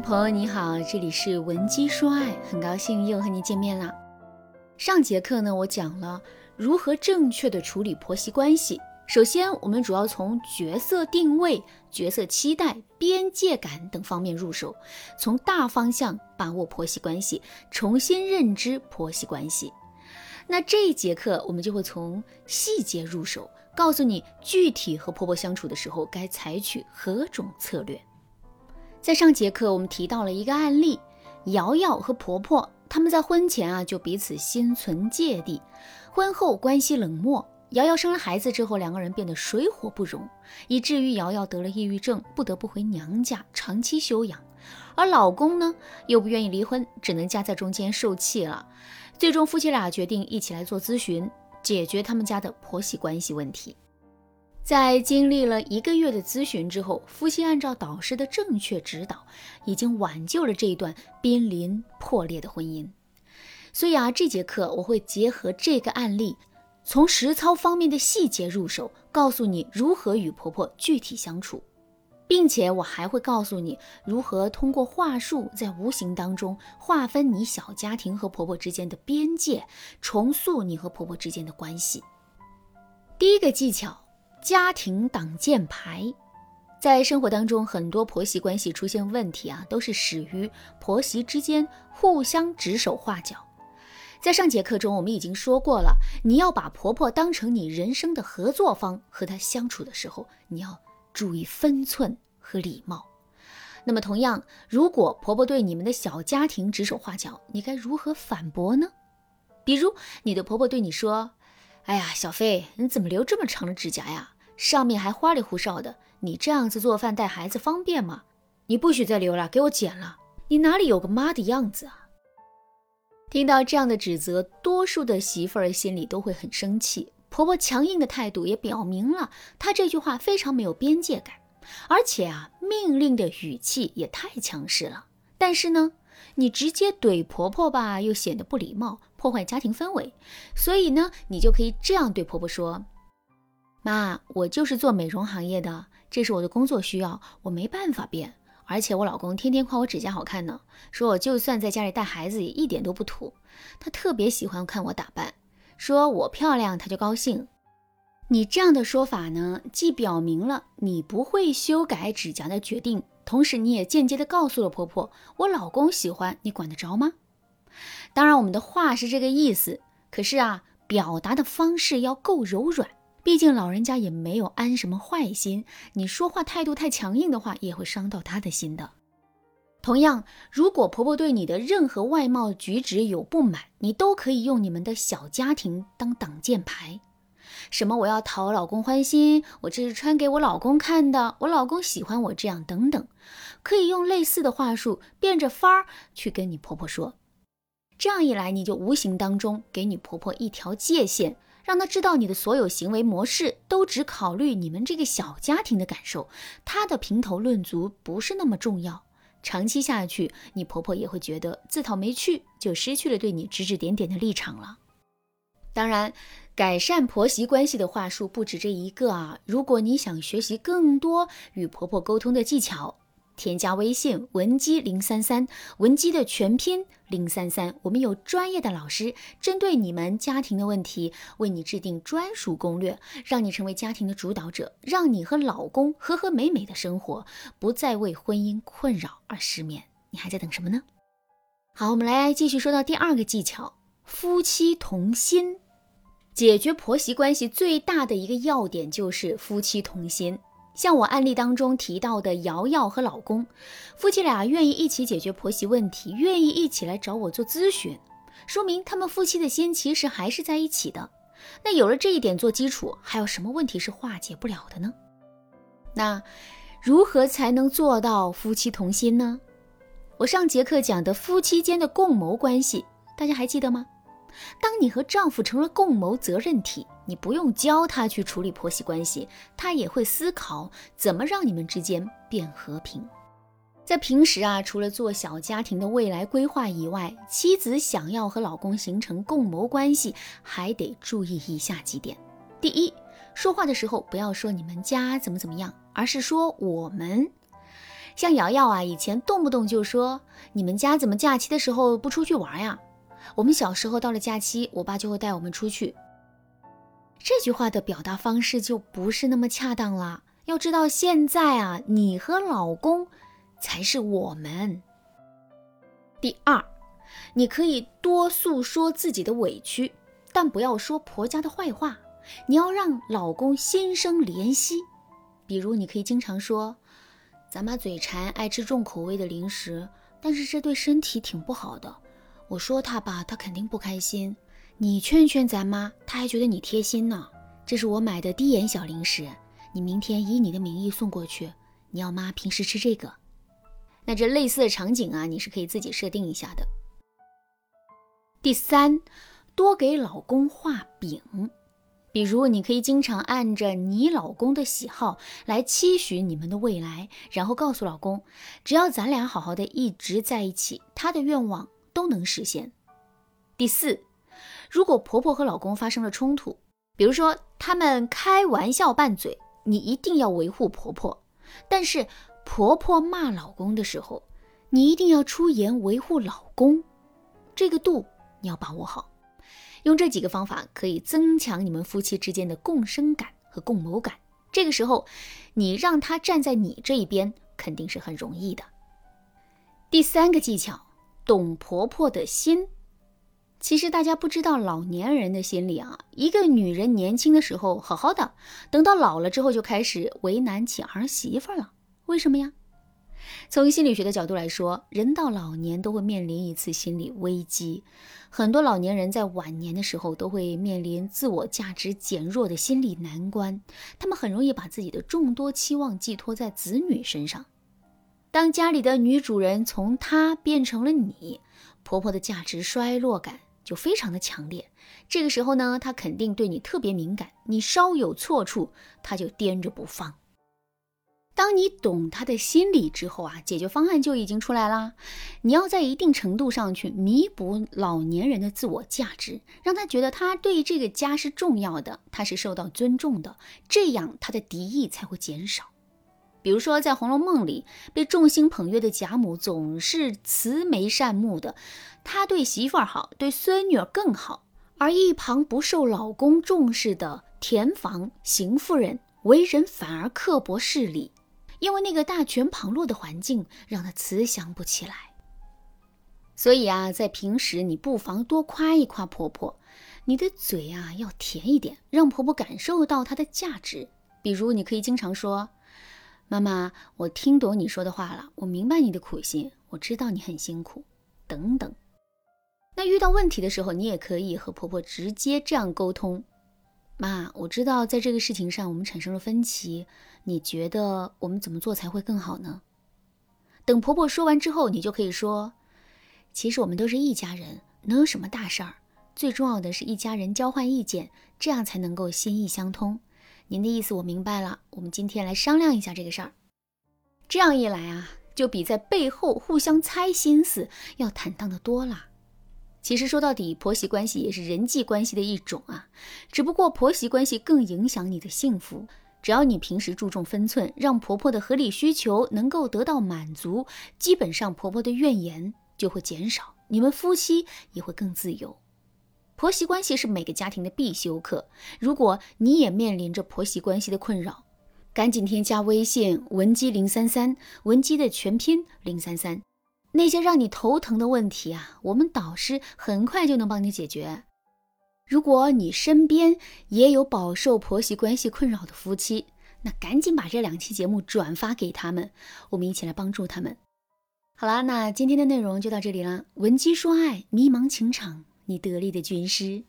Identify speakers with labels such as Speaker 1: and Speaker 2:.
Speaker 1: 朋友你好，这里是文姬说爱，很高兴又和你见面了。上节课呢，我讲了如何正确的处理婆媳关系。首先，我们主要从角色定位、角色期待、边界感等方面入手，从大方向把握婆媳关系，重新认知婆媳关系。那这一节课，我们就会从细节入手，告诉你具体和婆婆相处的时候该采取何种策略。在上节课，我们提到了一个案例：瑶瑶和婆婆他们在婚前啊就彼此心存芥蒂，婚后关系冷漠。瑶瑶生了孩子之后，两个人变得水火不容，以至于瑶瑶得了抑郁症，不得不回娘家长期休养。而老公呢，又不愿意离婚，只能夹在中间受气了。最终，夫妻俩决定一起来做咨询，解决他们家的婆媳关系问题。在经历了一个月的咨询之后，夫妻按照导师的正确指导，已经挽救了这一段濒临破裂的婚姻。所以啊，这节课我会结合这个案例，从实操方面的细节入手，告诉你如何与婆婆具体相处，并且我还会告诉你如何通过话术，在无形当中划分你小家庭和婆婆之间的边界，重塑你和婆婆之间的关系。第一个技巧。家庭挡箭牌，在生活当中，很多婆媳关系出现问题啊，都是始于婆媳之间互相指手画脚。在上节课中，我们已经说过了，你要把婆婆当成你人生的合作方，和她相处的时候，你要注意分寸和礼貌。那么，同样，如果婆婆对你们的小家庭指手画脚，你该如何反驳呢？比如，你的婆婆对你说。哎呀，小飞，你怎么留这么长的指甲呀？上面还花里胡哨的。你这样子做饭带孩子方便吗？你不许再留了，给我剪了。你哪里有个妈的样子啊？听到这样的指责，多数的媳妇儿心里都会很生气。婆婆强硬的态度也表明了她这句话非常没有边界感，而且啊，命令的语气也太强势了。但是呢？你直接怼婆婆吧，又显得不礼貌，破坏家庭氛围。所以呢，你就可以这样对婆婆说：“妈，我就是做美容行业的，这是我的工作需要，我没办法变。而且我老公天天夸我指甲好看呢，说我就算在家里带孩子也一点都不土。他特别喜欢看我打扮，说我漂亮他就高兴。你这样的说法呢，既表明了你不会修改指甲的决定。”同时，你也间接的告诉了婆婆，我老公喜欢你，管得着吗？当然，我们的话是这个意思，可是啊，表达的方式要够柔软，毕竟老人家也没有安什么坏心。你说话态度太强硬的话，也会伤到他的心的。同样，如果婆婆对你的任何外貌举止有不满，你都可以用你们的小家庭当挡箭牌。什么？我要讨老公欢心，我这是穿给我老公看的，我老公喜欢我这样，等等，可以用类似的话术，变着法儿去跟你婆婆说。这样一来，你就无形当中给你婆婆一条界限，让她知道你的所有行为模式都只考虑你们这个小家庭的感受，她的评头论足不是那么重要。长期下去，你婆婆也会觉得自讨没趣，就失去了对你指指点点的立场了。当然。改善婆媳关系的话术不止这一个啊！如果你想学习更多与婆婆沟通的技巧，添加微信文姬零三三，文姬的全拼零三三，我们有专业的老师针对你们家庭的问题，为你制定专属攻略，让你成为家庭的主导者，让你和老公和和美美的生活，不再为婚姻困扰而失眠。你还在等什么呢？好，我们来继续说到第二个技巧：夫妻同心。解决婆媳关系最大的一个要点就是夫妻同心。像我案例当中提到的瑶瑶和老公，夫妻俩愿意一起解决婆媳问题，愿意一起来找我做咨询，说明他们夫妻的心其实还是在一起的。那有了这一点做基础，还有什么问题是化解不了的呢？那如何才能做到夫妻同心呢？我上节课讲的夫妻间的共谋关系，大家还记得吗？当你和丈夫成了共谋责任体，你不用教他去处理婆媳关系，他也会思考怎么让你们之间变和平。在平时啊，除了做小家庭的未来规划以外，妻子想要和老公形成共谋关系，还得注意以下几点：第一，说话的时候不要说你们家怎么怎么样，而是说我们。像瑶瑶啊，以前动不动就说：“你们家怎么假期的时候不出去玩呀？”我们小时候到了假期，我爸就会带我们出去。这句话的表达方式就不是那么恰当了。要知道，现在啊，你和老公才是我们。第二，你可以多诉说自己的委屈，但不要说婆家的坏话。你要让老公心生怜惜。比如，你可以经常说。咱妈嘴馋，爱吃重口味的零食，但是这对身体挺不好的。我说他吧，他肯定不开心。你劝劝咱妈，她还觉得你贴心呢。这是我买的低盐小零食，你明天以你的名义送过去。你要妈平时吃这个。那这类似的场景啊，你是可以自己设定一下的。第三，多给老公画饼。比如，你可以经常按着你老公的喜好来期许你们的未来，然后告诉老公，只要咱俩好好的一直在一起，他的愿望都能实现。第四，如果婆婆和老公发生了冲突，比如说他们开玩笑拌嘴，你一定要维护婆婆；但是婆婆骂老公的时候，你一定要出言维护老公，这个度你要把握好。用这几个方法可以增强你们夫妻之间的共生感和共谋感。这个时候，你让他站在你这一边，肯定是很容易的。第三个技巧，懂婆婆的心。其实大家不知道老年人的心理啊，一个女人年轻的时候好好的，等到老了之后就开始为难起儿媳妇了。为什么呀？从心理学的角度来说，人到老年都会面临一次心理危机。很多老年人在晚年的时候都会面临自我价值减弱的心理难关，他们很容易把自己的众多期望寄托在子女身上。当家里的女主人从她变成了你，婆婆的价值衰落感就非常的强烈。这个时候呢，她肯定对你特别敏感，你稍有错处，她就掂着不放。当你懂他的心理之后啊，解决方案就已经出来啦。你要在一定程度上去弥补老年人的自我价值，让他觉得他对这个家是重要的，他是受到尊重的，这样他的敌意才会减少。比如说，在《红楼梦》里，被众星捧月的贾母总是慈眉善目的，她对媳妇儿好，对孙女儿更好；而一旁不受老公重视的田房邢夫人，为人反而刻薄势利。因为那个大权旁落的环境，让她慈祥不起来。所以啊，在平时你不妨多夸一夸婆婆，你的嘴啊要甜一点，让婆婆感受到她的价值。比如，你可以经常说：“妈妈，我听懂你说的话了，我明白你的苦心，我知道你很辛苦。”等等。那遇到问题的时候，你也可以和婆婆直接这样沟通。妈，我知道在这个事情上我们产生了分歧，你觉得我们怎么做才会更好呢？等婆婆说完之后，你就可以说：“其实我们都是一家人，能有什么大事儿？最重要的是一家人交换意见，这样才能够心意相通。您的意思我明白了，我们今天来商量一下这个事儿。这样一来啊，就比在背后互相猜心思要坦荡的多了。”其实说到底，婆媳关系也是人际关系的一种啊，只不过婆媳关系更影响你的幸福。只要你平时注重分寸，让婆婆的合理需求能够得到满足，基本上婆婆的怨言就会减少，你们夫妻也会更自由。婆媳关系是每个家庭的必修课。如果你也面临着婆媳关系的困扰，赶紧添加微信文姬零三三，文姬的全拼零三三。那些让你头疼的问题啊，我们导师很快就能帮你解决。如果你身边也有饱受婆媳关系困扰的夫妻，那赶紧把这两期节目转发给他们，我们一起来帮助他们。好啦，那今天的内容就到这里了。文姬说爱，迷茫情场，你得力的军师。